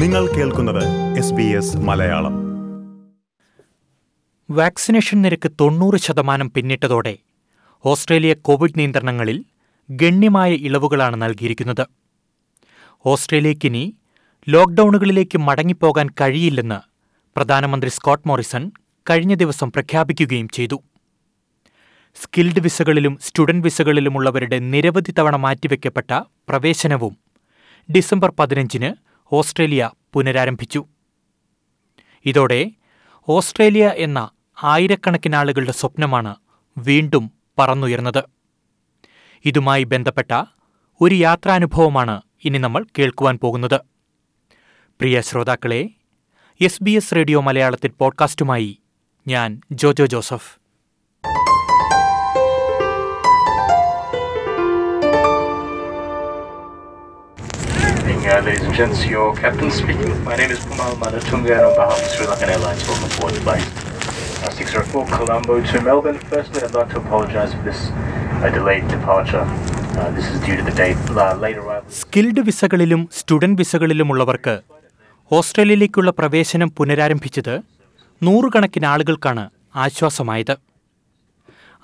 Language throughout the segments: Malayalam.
നിങ്ങൾ കേൾക്കുന്നത് എസ് എസ് മലയാളം. വാക്സിനേഷൻ നിരക്ക് തൊണ്ണൂറ് ശതമാനം പിന്നിട്ടതോടെ ഓസ്ട്രേലിയ കോവിഡ് നിയന്ത്രണങ്ങളിൽ ഗണ്യമായ ഇളവുകളാണ് നൽകിയിരിക്കുന്നത്. ഓസ്ട്രേലിയക്കിനി ലോക്ഡൌണുകളിലേക്ക് മടങ്ങിപ്പോകാൻ കഴിയില്ലെന്ന് പ്രധാനമന്ത്രി സ്കോട്ട് മോറിസൺ കഴിഞ്ഞ ദിവസം പ്രഖ്യാപിക്കുകയും ചെയ്തു. സ്കിൽഡ് വിസകളിലും സ്റ്റുഡന്റ് വിസകളിലുമുള്ളവരുടെ നിരവധി തവണ മാറ്റിവെക്കപ്പെട്ട പ്രവേശനവും ഡിസംബർ പതിനഞ്ചിന് ഓസ്ട്രേലിയ പുനരാരംഭിച്ചു. ഇതോടെ ഓസ്ട്രേലിയ എന്ന ആയിരക്കണക്കിന് ആളുകളുടെ സ്വപ്നമാണ് വീണ്ടും പറന്നുയർന്നത്. ഇതുമായി ബന്ധപ്പെട്ട ഒരു യാത്രാനുഭവമാണ് ഇനി നമ്മൾ കേൾക്കുവാൻ പോകുന്നത്. പ്രിയ ശ്രോതാക്കളെ എസ് ബി എസ് റേഡിയോ മലയാളത്തിൽ പോഡ്കാസ്റ്റുമായി ഞാൻ Jojo Joseph. Uh, ladies and gents. Your captain speaking. My name is Pumal Manatunga, and on behalf of Sri Lankan Airlines, welcome aboard the flight uh, 604 Colombo to Melbourne. Firstly, I'd like to apologise for this uh, delayed departure. Uh, uh. Skilled വിസകളിലും student വിസകളിലുമുള്ളവർക്ക് ഓസ്ട്രേലിയയിലേക്കുള്ള പ്രവേശനം പുനരാരംഭിച്ചത് നൂറുകണക്കിന് ആളുകൾക്കാണ് ആശ്വാസമായത്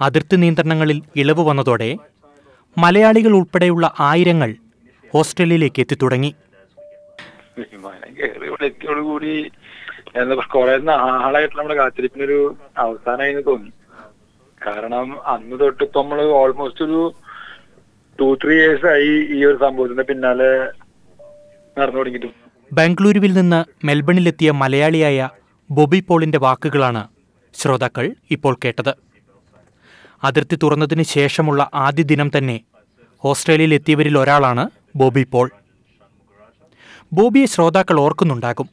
അതിർത്തി നിയന്ത്രണങ്ങളിൽ ഇളവ് വന്നതോടെ മലയാളികൾ ഉൾപ്പെടെയുള്ള ആയിരങ്ങൾ ഓസ്ട്രേലിയയിലേക്ക് എത്തിത്തുടങ്ങി എത്തിയോടുകൂടി എന്താ കുറെ നാളായിട്ട് നമ്മുടെ കാത്തിരിപ്പിനൊരു അവസാനമായി തോന്നി. കാരണം അന്ന് തൊട്ട് ഇപ്പൊ നമ്മൾ ഓൾമോസ്റ്റ് ഒരു ടു ത്രീ ഇയേഴ്സ് ആയി ഈ ഒരു സംഭവത്തിന്റെ പിന്നാലെ നടന്നു തുടങ്ങിയിട്ടു. ബാംഗ്ലൂരുവിൽ നിന്ന് മെൽബണിലെത്തിയ മലയാളിയായ ബോബി പോളിന്റെ വാക്കുകളാണ് ശ്രോതാക്കൾ ഇപ്പോൾ കേട്ടത്. അതിർത്തി തുറന്നതിന് ശേഷമുള്ള ആദ്യ ദിനം തന്നെ ഓസ്ട്രേലിയയിൽ എത്തിയവരിൽ ഒരാളാണ് ബോബി പോൾ. ബോബിയെ ശ്രോതാക്കൾ ഓർക്കുന്നുണ്ടാകും.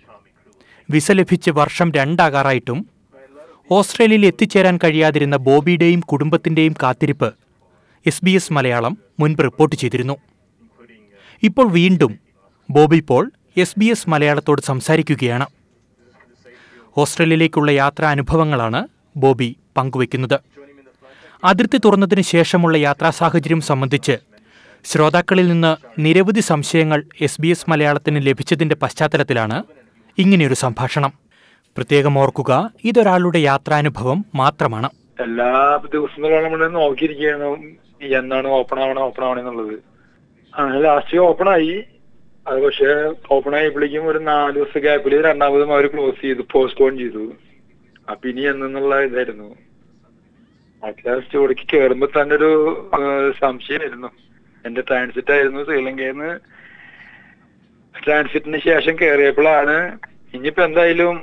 വിസ ലഭിച്ച് വർഷം രണ്ടാകാറായിട്ടും ഓസ്ട്രേലിയയിൽ എത്തിച്ചേരാൻ കഴിയാതിരുന്ന ബോബിയുടെയും കുടുംബത്തിന്റെയും കാത്തിരിപ്പ് എസ് ബി എസ് മലയാളം മുൻപ് റിപ്പോർട്ട് ചെയ്തിരുന്നു. ഇപ്പോൾ വീണ്ടും Bobby Paul S B S മലയാളത്തോട് സംസാരിക്കുകയാണ്. ഓസ്ട്രേലിയയിലേക്കുള്ള യാത്രാ അനുഭവങ്ങളാണ് ബോബി പങ്കുവയ്ക്കുന്നത് അതിർത്തി തുറന്നതിന് ശേഷമുള്ള യാത്രാ സാഹചര്യം സംബന്ധിച്ച് ശ്രോതാക്കളിൽ നിന്ന് നിരവധി സംശയങ്ങൾ എസ് ബി എസ് മലയാളത്തിന് ലഭിച്ചതിന്റെ പശ്ചാത്തലത്തിലാണ് ഇങ്ങനെയൊരു സംഭാഷണം. പ്രത്യേകം ഓർക്കുക ഇതൊരാളുടെ യാത്രാനുഭവം മാത്രമാണ്. എല്ലാ ദിവസങ്ങളും നമ്മൾ നോക്കിയിരിക്കുകയാണ് എന്നാണ് ഓപ്പൺ ആവണം ഓപ്പൺ ആവണം എന്നുള്ളത്. അങ്ങനെ ലാസ്റ്റ് ഓപ്പൺ ആയി. അത് പക്ഷെ ഓപ്പൺ ആയപ്പോഴേക്കും ഒരു നാല് ദിവസം ഗ്യാപ്പിൽ രണ്ടാമതും അവർ ക്ലോസ് ചെയ്തു പോസ്റ്റ്പോൺ ചെയ്തു. അപ്പൊ ഇനി എന്നുള്ള ഇതായിരുന്നു. ലാസ്റ്റ് ഇവിടേക്ക് കയറുമ്പോ തന്നെ ഒരു സംശയമായിരുന്നു. എന്റെ ട്രാൻസിറ്റ് ആയിരുന്നു ശ്രീലങ്കയിൽ നിന്ന് ട്രാൻസിറ്റിന് ശേഷം കയറിയപ്പോഴാണ് ഇനിയിപ്പോ എന്തായാലും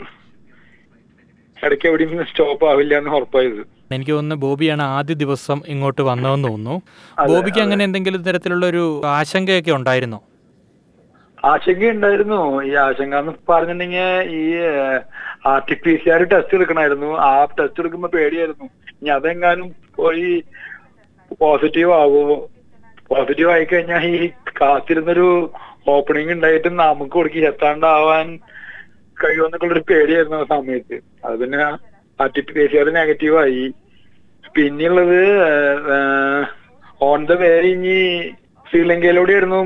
ഇടയ്ക്ക് എവിടെയും സ്റ്റോപ്പ് ആവില്ല എന്ന് ഉറപ്പായത്. എനിക്ക് തോന്നുന്നു ബോബിയാണ് ആദ്യ ദിവസം ഇങ്ങോട്ട് വന്നതെന്ന് തോന്നുന്നു. ബോബിക്ക് അങ്ങനെ എന്തെങ്കിലും തരത്തിലുള്ള ഒരു ആശങ്കയൊക്കെ ഉണ്ടായിരുന്നോ? ആശങ്ക ഉണ്ടായിരുന്നു ഈ ആശങ്ക എന്ന് പറഞ്ഞിട്ടുണ്ടെങ്കിൽ ഈ R T P C R test എടുക്കണമായിരുന്നു. ആ ടെസ്റ്റ് എടുക്കുമ്പോ പേടിയായിരുന്നു. ഇനി അതെങ്ങാനും പോയി പോസിറ്റീവ് ആവുമോ പോസിറ്റീവ് ആയി കഴിഞ്ഞാൽ ഈ കാത്തിരുന്നൊരു ഓപ്പണിംഗ് ഉണ്ടായിട്ട് നമുക്ക് കൊടുക്കി എത്താണ്ടാവാൻ കഴിയുമെന്നൊക്കെയുള്ളൊരു പേടിയായിരുന്നു ആ സമയത്ത്. അത് പിന്നെ R T P C R negative ആയി പിന്നെയുള്ളത് ഓൺ ദ വേ ഇനി ശ്രീലങ്കയിലൂടെയായിരുന്നു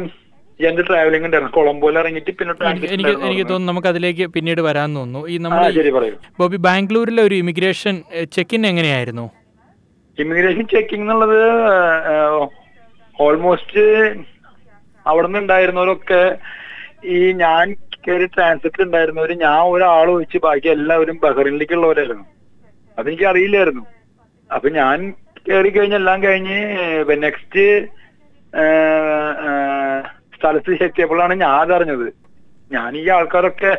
എന്റെ ട്രാവലിംഗ് ഉണ്ടായിരുന്നു കൊളംബോയിൽ ഇറങ്ങിയിട്ട് പിന്നെ എനിക്ക് എനിക്ക് തോന്നുന്നു നമുക്ക് അതിലേക്ക് പിന്നീട് വരാൻ തോന്നുന്നു. ഈ നമ്മൾ ബോബി ബാംഗ്ലൂരിലെ ഒരു ഇമിഗ്രേഷൻ ചെക്ക് ഇൻ എങ്ങനെയായിരുന്നു? ഇമിഗ്രേഷൻ ചെക്കിംഗ് എന്നുള്ളത് ഓൾമോസ്റ്റ് അവിടെ നിന്ന് ഉണ്ടായിരുന്നവരൊക്കെ ഈ ഞാൻ കയറി ട്രാൻസിറ്റ് ഉണ്ടായിരുന്നവര് ഞാൻ ഒരാൾ ഒഴിച്ച് ബാക്കി എല്ലാവരും ബഹ്റിനിലേക്കുള്ളവരായിരുന്നു അതെനിക്ക് അറിയില്ലായിരുന്നു. അപ്പൊ ഞാൻ കയറി കഴിഞ്ഞ എല്ലാം കഴിഞ്ഞ് നെക്സ്റ്റ് സ്ഥലത്ത് എത്തിയപ്പോഴാണ് ഞാൻ അതറിഞ്ഞത് ഞാൻ ഈ ആൾക്കാരൊക്കെ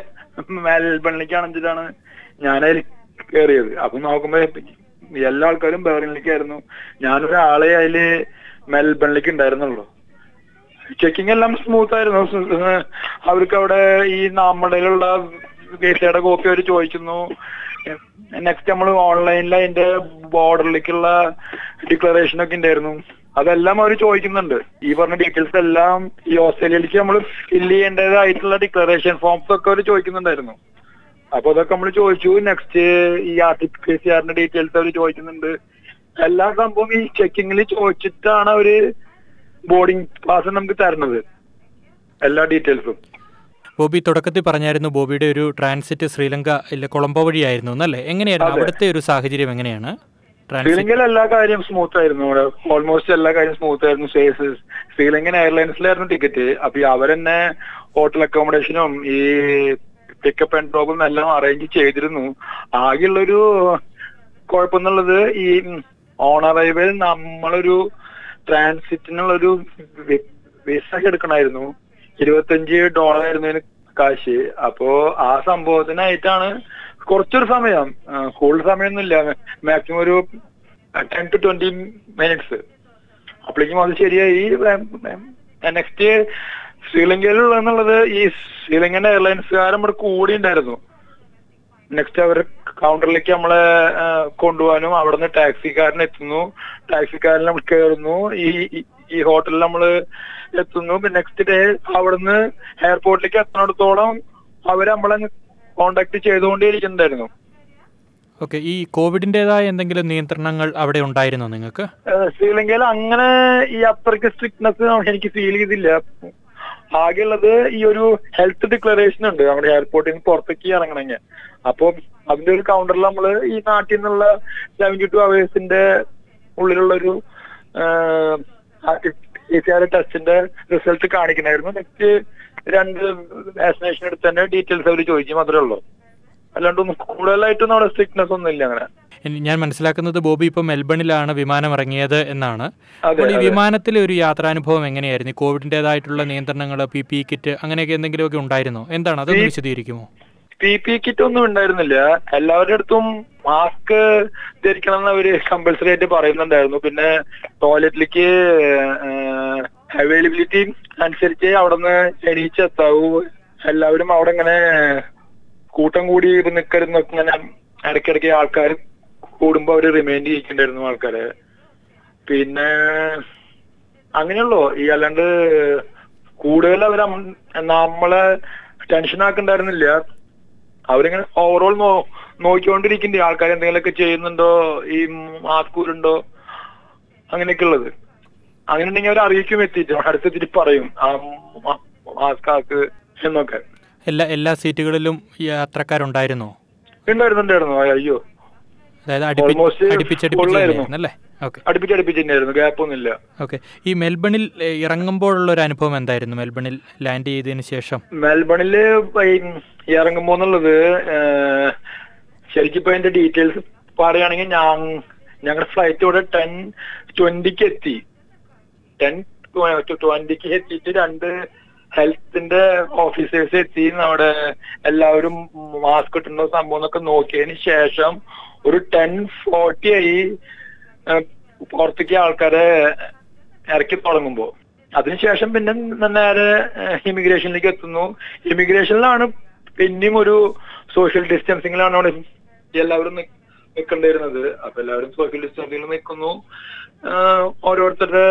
മെൽബണിലേക്കാണെന്നിട്ടാണ് ഞാനതിൽ കയറിയത് അപ്പൊ നോക്കുമ്പോ എല്ലാ ആൾക്കാരും ബഹ്റിനിലേക്കായിരുന്നു. ഞാനൊരാളെ അതിൽ മെൽബണിലേക്ക് ഉണ്ടായിരുന്നുള്ളൂ. ചെക്കിംഗ് എല്ലാം സ്മൂത്ത് ആയിരുന്നു. അവർക്ക് അവിടെ ഈ നമ്മുടെയിലുള്ള വിസയുടെ കോപ്പി അവർ ചോദിക്കുന്നു നെക്സ്റ്റ് നമ്മൾ ഓൺലൈനിൽ അതിന്റെ ബോർഡറിലേക്കുള്ള ഡിക്ലറേഷൻ ഒക്കെ ഉണ്ടായിരുന്നു. അതെല്ലാം അവർ ചോദിക്കുന്നുണ്ട്. ഈ പറഞ്ഞ ഡീറ്റെയിൽസ് എല്ലാം ഈ ഓസ്ട്രേലിയയിലേക്ക് നമ്മൾ ഫില്ല് ചെയ്യേണ്ടതായിട്ടുള്ള ഡിക്ലറേഷൻ ഫോംസ് ഒക്കെ അവർ ചോദിക്കുന്നുണ്ടായിരുന്നു. അപ്പൊ അതൊക്കെ നമ്മൾ ചോദിച്ചു. നെക്സ്റ്റ് ഈ ആർ ടി പി സി ആറിന്റെ ഡീറ്റെയിൽസ് അവർ ചോദിക്കുന്നുണ്ട്. എല്ലാ സംഭവം ഈ ചെക്കിങ്ങിൽ ചോദിച്ചിട്ടാണ് അവർ ബോർഡിംഗ് പാസ് നമുക്ക് തരുന്നത്. എല്ലാ ഡീറ്റെയിൽസും ബോബി തുടക്കത്തിൽ പറഞ്ഞായിരുന്നു ബോബിയുടെ ഒരു ട്രാൻസിറ്റ് ശ്രീലങ്ക ഇല്ല കൊളംബോ വഴിയായിരുന്നു എന്നല്ലേ? എങ്ങനെയായിരുന്നു. അവിടുത്തെ ഒരു സാഹചര്യം എങ്ങനെയാണ്? ശ്രീലങ്കയിൽ എല്ലാ കാര്യം സ്മൂത്ത് ആയിരുന്നു. ഓൾമോസ്റ്റ് എല്ലാ കാര്യം സ്മൂത്ത് ആയിരുന്നു. ശ്രീലങ്കൻ എയർലൈൻസിലായിരുന്നു ടിക്കറ്റ് അപ്പൊ അവരെന്നെ ഹോട്ടൽ അക്കോമഡേഷനും ഈ പിക്കപ്പ് ആൻഡ് ഡ്രോപ്പും എല്ലാം അറേഞ്ച് ചെയ്തിരുന്നു. ആകെയുള്ളൊരു കുഴപ്പമെന്നുള്ളത് ഈ ഓൺ അറൈവൽ നമ്മളൊരു ട്രാൻസിറ്റിനുള്ളൊരു വിസ എടുക്കണമായിരുന്നു ഇരുപത്തഞ്ച് ഡോളർ ആയിരുന്നു കാശ്. അപ്പോ ആ സംഭവത്തിനായിട്ടാണ് കുറച്ചൊരു സമയം. കൂടുതൽ സമയമൊന്നുമില്ല മാക്സിമം ഒരു ടെൻ ടു ട്വന്റി മിനിറ്റ്സ് അപ്പോഴേക്കും അത് ശരിയായി. നെക്സ്റ്റ് ശ്രീലങ്കയിലുള്ളത് ഈ ശ്രീലങ്കൻ എയർലൈൻസുകാരും ഇവിടെ കൂടി ഉണ്ടായിരുന്നു നെക്സ്റ്റ് അവർ കൗണ്ടറിലേക്ക് നമ്മളെ കൊണ്ടുപോകാനും അവിടുന്ന് ടാക്സിക്കാരൻ എത്തുന്നു. ടാക്സിക്കാരൻ നമ്മൾ കയറുന്നു ഈ ഈ- ഹോട്ടലിൽ നമ്മൾ എത്തുന്നു. പിന്നെ നെക്സ്റ്റ് ഡേ അവിടുന്ന് എയർപോർട്ടിലേക്ക് എത്തുന്നിടത്തോളം അവർ നമ്മളെ കോണ്ടാക്ട് ചെയ്തുകൊണ്ടേയിരിക്കുന്നുണ്ടായിരുന്നു. ഓക്കെ ഈ കോവിഡിന്റേതായ എന്തെങ്കിലും നിയന്ത്രണങ്ങൾ അവിടെ ഉണ്ടായിരുന്നോ നിങ്ങൾക്ക്? ശ്രീലങ്കയിൽ അങ്ങനെ ഈ അത്രയ്ക്ക് സ്ട്രിക്ട്നെസ് എനിക്ക് ഫീൽ ചെയ്തില്ല. ആകെയുള്ളത് ഈ ഒരു ഹെൽത്ത് ഡിക്ലറേഷൻ ഉണ്ട്. നമ്മുടെ എയർപോർട്ടിൽ നിന്ന് പുറത്തേക്ക് ഇറങ്ങണമെങ്കിൽ അപ്പൊ അതിന്റെ ഒരു കൗണ്ടറിൽ നമ്മൾ ഈ നാട്ടിൽ നിന്നുള്ള സെവന്റി ടു അവേഴ്സിന്റെ ഉള്ളിലുള്ള ഒരു ടെസ്റ്റിന്റെ റിസൾട്ട് കാണിക്കണമായിരുന്നു നെക്സ്റ്റ് രണ്ട് വാക്സിനേഷൻ എടുത്ത് തന്നെ ഡീറ്റെയിൽസ് അവർ ചോദിക്കും മാത്രമേ ഉള്ളൂ. അല്ലാണ്ട് കൂടുതലായിട്ടൊന്നും അവിടെ സ്ട്രിക്ട്നെസ് ഒന്നും ഇല്ല അങ്ങനെ. ഞാൻ മനസ്സിലാക്കുന്നത് ബോബി ഇപ്പോൾ മെൽബണിലാണ് വിമാനം ഇറങ്ങിയത് എന്നാണ്. അപ്പോൾ ഈ വിമാനത്തിലെ ഒരു യാത്രാനുഭവം എങ്ങനെയായിരുന്നു? കോവിഡിന്റേതായിട്ടുള്ള കോവിഡിന്റെതായിട്ടുള്ള നിയന്ത്രണങ്ങൾ പി പി കിറ്റ് അങ്ങനെയൊക്കെ എന്തെങ്കിലുമൊക്കെ ഉണ്ടായിരുന്നോ? എന്താണ്? അതൊന്ന് വിശദീകരിക്കുമോ? പി പി കിറ്റ് ഒന്നും ഉണ്ടായിരുന്നില്ല. എല്ലാവരുടെ അടുത്തും മാസ്ക് ധരിക്കണം എന്ന് അവർ കമ്പൽസറി ആയിട്ട് പറയുന്നുണ്ടായിരുന്നു. പിന്നെ ടോയ്ലറ്റിലേക്ക് അവൈലബിലിറ്റി അനുസരിച്ച് അവിടെ നിന്ന് എണീച്ചെത്താവൂ എല്ലാവരും അവിടെ ഇങ്ങനെ കൂട്ടം കൂടി നിൽക്കരുന്നൊക്കെ ഇങ്ങനെ ഇടയ്ക്കിടയ്ക്ക് ആൾക്കാർ കൂടുമ്പോ അവർ റിമൈൻഡ് ചെയ്യിക്കണ്ടായിരുന്നു ആൾക്കാരെ. പിന്നെ അങ്ങനെയുള്ളോ? ഈ അല്ലാണ്ട് കൂടുതൽ അവർ നമ്മളെ ടെൻഷൻ ആക്കണ്ടായിരുന്നില്ല. അവരിങ്ങനെ ഓവറോൾ നോ നോക്കിക്കൊണ്ടിരിക്കുന്നുണ്ട് ആൾക്കാർ എന്തെങ്കിലുമൊക്കെ ചെയ്യുന്നുണ്ടോ? ഈ മാസ്ക് ഉണ്ടോ അങ്ങനെയൊക്കെ ഉള്ളത് അങ്ങനെ ഉണ്ടെങ്കിൽ അവർ അറിയിക്കും എത്തിയിട്ട്. അടുത്തെത്തിട്ട് പറയും. ആ മാസ്ക് ആക്ക് എന്നൊക്കെ. എല്ലാ എല്ലാ സീറ്റുകളിലും യാത്രക്കാരുണ്ടായിരുന്നോ? ഉണ്ടായിരുന്നുണ്ടായിരുന്നു. അയ്യോ. ഓക്കെ. ഈ മെൽബണിൽ ഇറങ്ങുമ്പോഴുള്ള ഒരു അനുഭവം എന്തായിരുന്നു മെൽബണിൽ ലാൻഡ് ചെയ്തതിനു ശേഷം? മെൽബണിൽ ഈ ഇറങ്ങുമ്പോ എന്നുള്ളത് ശരിക്കും ഇപ്പൊ അതിന്റെ ഡീറ്റെയിൽസ് പറയുകയാണെങ്കിൽ ഞാൻ ഞങ്ങളുടെ ഫ്ലൈറ്റ് ഇവിടെ ടെൻ ട്വന്റിക്ക് എത്തി. ടെൻ ട്വന്റിക്ക് എത്തിയിട്ട് രണ്ട് ഹെൽത്തിന്റെ ഓഫീസേഴ്സ് എത്തി നമ്മുടെ എല്ലാവരും മാസ്ക് ഇട്ടുണ്ടോ സംഭവം എന്നൊക്കെ നോക്കിയതിന് ശേഷം ഒരു ടെൻ ഫോർട്ടി ആയി പുറത്തേക്ക് ആൾക്കാരെ ഇറക്കി തുടങ്ങുമ്പോ. അതിനുശേഷം പിന്നെ നേരെ ഇമിഗ്രേഷനിലേക്ക് എത്തുന്നു. ഇമിഗ്രേഷനിലാണ് പിന്നെയും ഒരു സോഷ്യൽ ഡിസ്റ്റൻസിങ്ങിലാണ് അവിടെ എല്ലാവരും നിൽക്കേണ്ടിയിരുന്നത് അപ്പൊ എല്ലാവരും സോഷ്യൽ ഡിസ്റ്റൻസിങ്ങിൽ നിൽക്കുന്നു ഓരോരുത്തരുടെ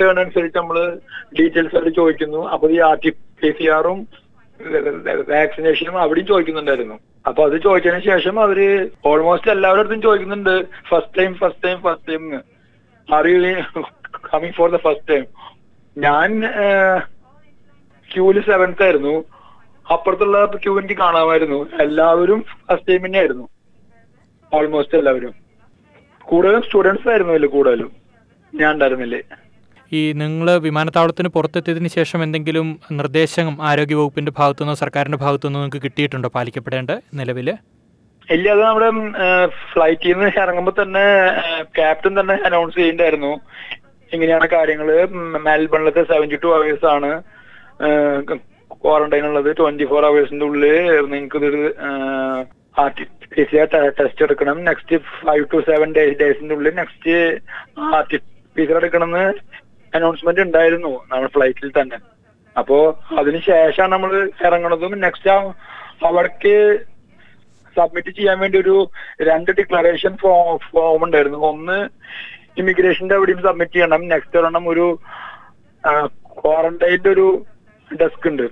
ടേൺ അനുസരിച്ച് നമ്മൾ ഡീറ്റെയിൽസ് അവർ ചോദിക്കുന്നു. അപ്പൊ ഈ ആർ ടി പി സി ആറും വാക്സിനേഷനും അവിടെയും ചോദിക്കുന്നുണ്ടായിരുന്നു. അപ്പൊ അത് ചോദിച്ചതിന് ശേഷം അവർ ഓൾമോസ്റ്റ് എല്ലാവരുടെ അടുത്തും ചോദിക്കുന്നുണ്ട്. First time first time first time are coming for the first time ഞാൻ ക്യൂൽ സെവൻത്ത് ആയിരുന്നു. അപ്പുറത്തുള്ള ക്യൂ എനിക്ക് കാണാമായിരുന്നു. എല്ലാവരും ഫസ്റ്റ് ടൈം തന്നെ ആയിരുന്നു. ഓൾമോസ്റ്റ് എല്ലാവരും. കൂടുതലും സ്റ്റുഡൻസ് ആയിരുന്നു അല്ലെ കൂടുതലും. ഞാൻ ഉണ്ടായിരുന്നില്ലേ ഈ നിങ്ങൾ വിമാനത്താവളത്തിന് പുറത്തെത്തിയതിന് ശേഷം എന്തെങ്കിലും നിർദ്ദേശം ആരോഗ്യവകുപ്പിന്റെ ഭാഗത്തുനിന്നോ സർക്കാരിന്റെ ഭാഗത്തുനിന്നോ നിങ്ങൾക്ക് കിട്ടിയിട്ടുണ്ടോ പാലിക്കപ്പെടേണ്ട നിലവിൽ ഇല്ല അത് നമ്മുടെ ഫ്ലൈറ്റിൽ നിന്ന് ഇറങ്ങുമ്പോ തന്നെ ക്യാപ്റ്റൻ തന്നെ അനൗൺസ് ചെയ്യണ്ടായിരുന്നു. ഇങ്ങനെയാണ് കാര്യങ്ങൾ മെൽബണിലത്തെ സെവന്റി ടു അവേഴ്സ് ആണ്. ക്വാറന്റൈൻ ഉള്ളത്. ട്വന്റി ഫോർ അവേഴ്സിന്റെ ഉള്ളിൽ നിങ്ങൾക്ക് ഇതൊരു പി സി ആർ ടെസ്റ്റ് എടുക്കണം. Next five to seven days ഡേയ്സിന്റെ ഉള്ളിൽ നെക്സ്റ്റ് ആർ സി ആർ എടുക്കണമെന്ന് അനൗൺസ്മെന്റ് ഉണ്ടായിരുന്നു നമ്മുടെ ഫ്ലൈറ്റിൽ തന്നെ. അപ്പോ അതിനുശേഷമാണ് നമ്മൾ ഇറങ്ങണതും നെക്സ്റ്റ് അവർക്ക് സബ്മിറ്റ് ചെയ്യാൻ വേണ്ടി ഒരു രണ്ട് ഡിക്ലറേഷൻ ഫോം ഉണ്ടായിരുന്നു. ഒന്ന് ഇമിഗ്രേഷന്റെ അവിടെയും സബ്മിറ്റ് ചെയ്യണം. നെക്സ്റ്റ് ഒരെണ്ണം ഒരു ക്വാറന്റൈന്റെ ഒരു ഡെസ്ക് ഉണ്ട്.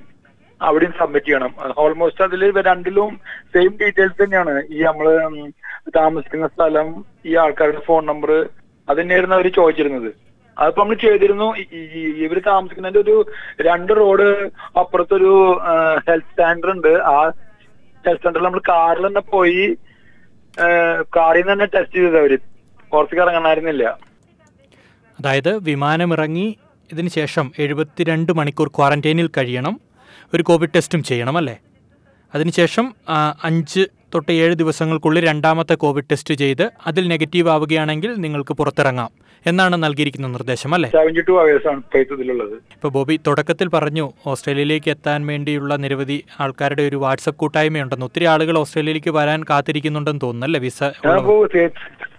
അവിടെയും സബ്മിറ്റ് ചെയ്യണം. ഓൾമോസ്റ്റ് അതിൽ രണ്ടിലും സെയിം ഡീറ്റെയിൽസ് തന്നെയാണ്. ഈ നമ്മൾ താമസിക്കുന്ന സ്ഥലം ഈ ആൾക്കാരുടെ ഫോൺ നമ്പർ അത് തന്നെയായിരുന്നു അവർ ചോദിച്ചിരുന്നത്. അതിപ്പോ നമ്മൾ ചെയ്തിരുന്നു. ഇവർ താമസിക്കുന്നതിന്റെ ഒരു രണ്ട് റോഡ് അപ്പുറത്തൊരു ഹെൽത്ത് സെന്റർ ഉണ്ട്. ആ ഹെൽത്ത് സെന്ററിൽ നമ്മൾ കാറിൽ തന്നെ പോയി കാറിൽ നിന്ന് തന്നെ ടെസ്റ്റ് ചെയ്തത് അവർ. പുറത്തേക്ക് ഇറങ്ങണമായിരുന്നില്ല അതായത് വിമാനമിറങ്ങി ഇതിന് ശേഷം എഴുപത്തിരണ്ട് മണിക്കൂർ ക്വാറന്റൈനിൽ കഴിയണം. ഒരു കോവിഡ് ടെസ്റ്റും ചെയ്യണം അല്ലേ? അതിനുശേഷം അഞ്ച് തൊട്ട് ഏഴ് ദിവസങ്ങൾക്കുള്ളിൽ രണ്ടാമത്തെ കോവിഡ് ടെസ്റ്റ് ചെയ്ത് അതിൽ നെഗറ്റീവ് ആവുകയാണെങ്കിൽ നിങ്ങൾക്ക് പുറത്തിറങ്ങാം എന്നാണ് നൽകിയിരിക്കുന്ന നിർദ്ദേശം അല്ലേ? ടു ഇപ്പൊ ഇതിലുള്ളത് ഇപ്പോൾ ബോബി തുടക്കത്തിൽ പറഞ്ഞു ഓസ്ട്രേലിയയിലേക്ക് എത്താൻ വേണ്ടിയുള്ള നിരവധി ആൾക്കാരുടെ ഒരു വാട്സപ്പ് കൂട്ടായ്മയുണ്ടെന്ന്. ഒത്തിരി ആളുകൾ ഓസ്ട്രേലിയയിലേക്ക് വരാൻ കാത്തിരിക്കുന്നുണ്ടെന്ന് തോന്നുന്നല്ലേ വിസ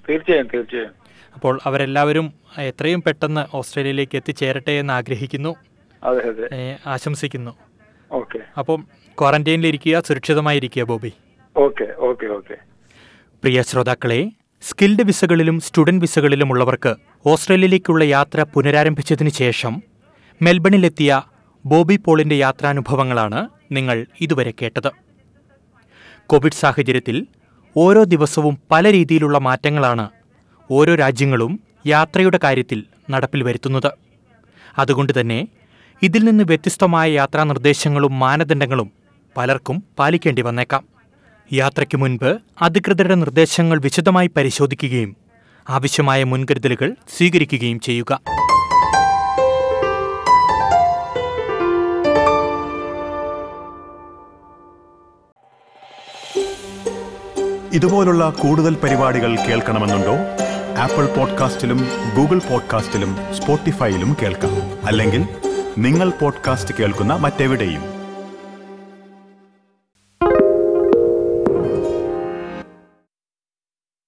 തീർച്ചയായും തീർച്ചയായും. അപ്പോൾ അവരെല്ലാവരും എത്രയും പെട്ടെന്ന് ഓസ്ട്രേലിയയിലേക്ക് എത്തിച്ചേരട്ടെ എന്ന് ആഗ്രഹിക്കുന്നു. ആശംസിക്കുന്നു. ഓക്കെ. അപ്പം ക്വാറന്റൈനിലിരിക്കുക സുരക്ഷിതമായിരിക്കുക ബോബി. Okay okay okay. പ്രിയ ശ്രോതാക്കളെ സ്കിൽഡ് വിസകളിലും സ്റ്റുഡന്റ് വിസകളിലും ഉള്ളവർക്ക് ഓസ്ട്രേലിയയിലേക്കുള്ള യാത്ര പുനരാരംഭിച്ചതിന് ശേഷം മെൽബണിലെത്തിയ ബോബി പോളിന്റെ യാത്രാനുഭവങ്ങളാണ് നിങ്ങൾ ഇതുവരെ കേട്ടത്. കോവിഡ് സാഹചര്യത്തിൽ ഓരോ ദിവസവും പല രീതിയിലുള്ള മാറ്റങ്ങളാണ് ഓരോ രാജ്യങ്ങളും യാത്രയുടെ കാര്യത്തിൽ നടപ്പിൽ വരുത്തുന്നത്. അതുകൊണ്ട് തന്നെ ഇതിൽ നിന്ന് വ്യത്യസ്തമായ യാത്രാനിർദ്ദേശങ്ങളും മാനദണ്ഡങ്ങളും പലർക്കും പാലിക്കേണ്ടി വന്നേക്കാം. യാത്രയ്ക്ക് മുൻപ് അധികൃതരുടെ നിർദ്ദേശങ്ങൾ വിശദമായി പരിശോധിക്കുകയും ആവശ്യമായ മുൻകരുതലുകൾ സ്വീകരിക്കുകയും ചെയ്യുക. ഇതുപോലുള്ള കൂടുതൽ പരിപാടികൾ കേൾക്കണമെന്നുണ്ടോ? ആപ്പിൾ പോഡ്കാസ്റ്റിലും ഗൂഗിൾ പോഡ്കാസ്റ്റിലും സ്പോട്ടിഫൈയിലും കേൾക്കാം. അല്ലെങ്കിൽ നിങ്ങൾ പോഡ്കാസ്റ്റ് കേൾക്കുന്ന മറ്റെവിടെയും.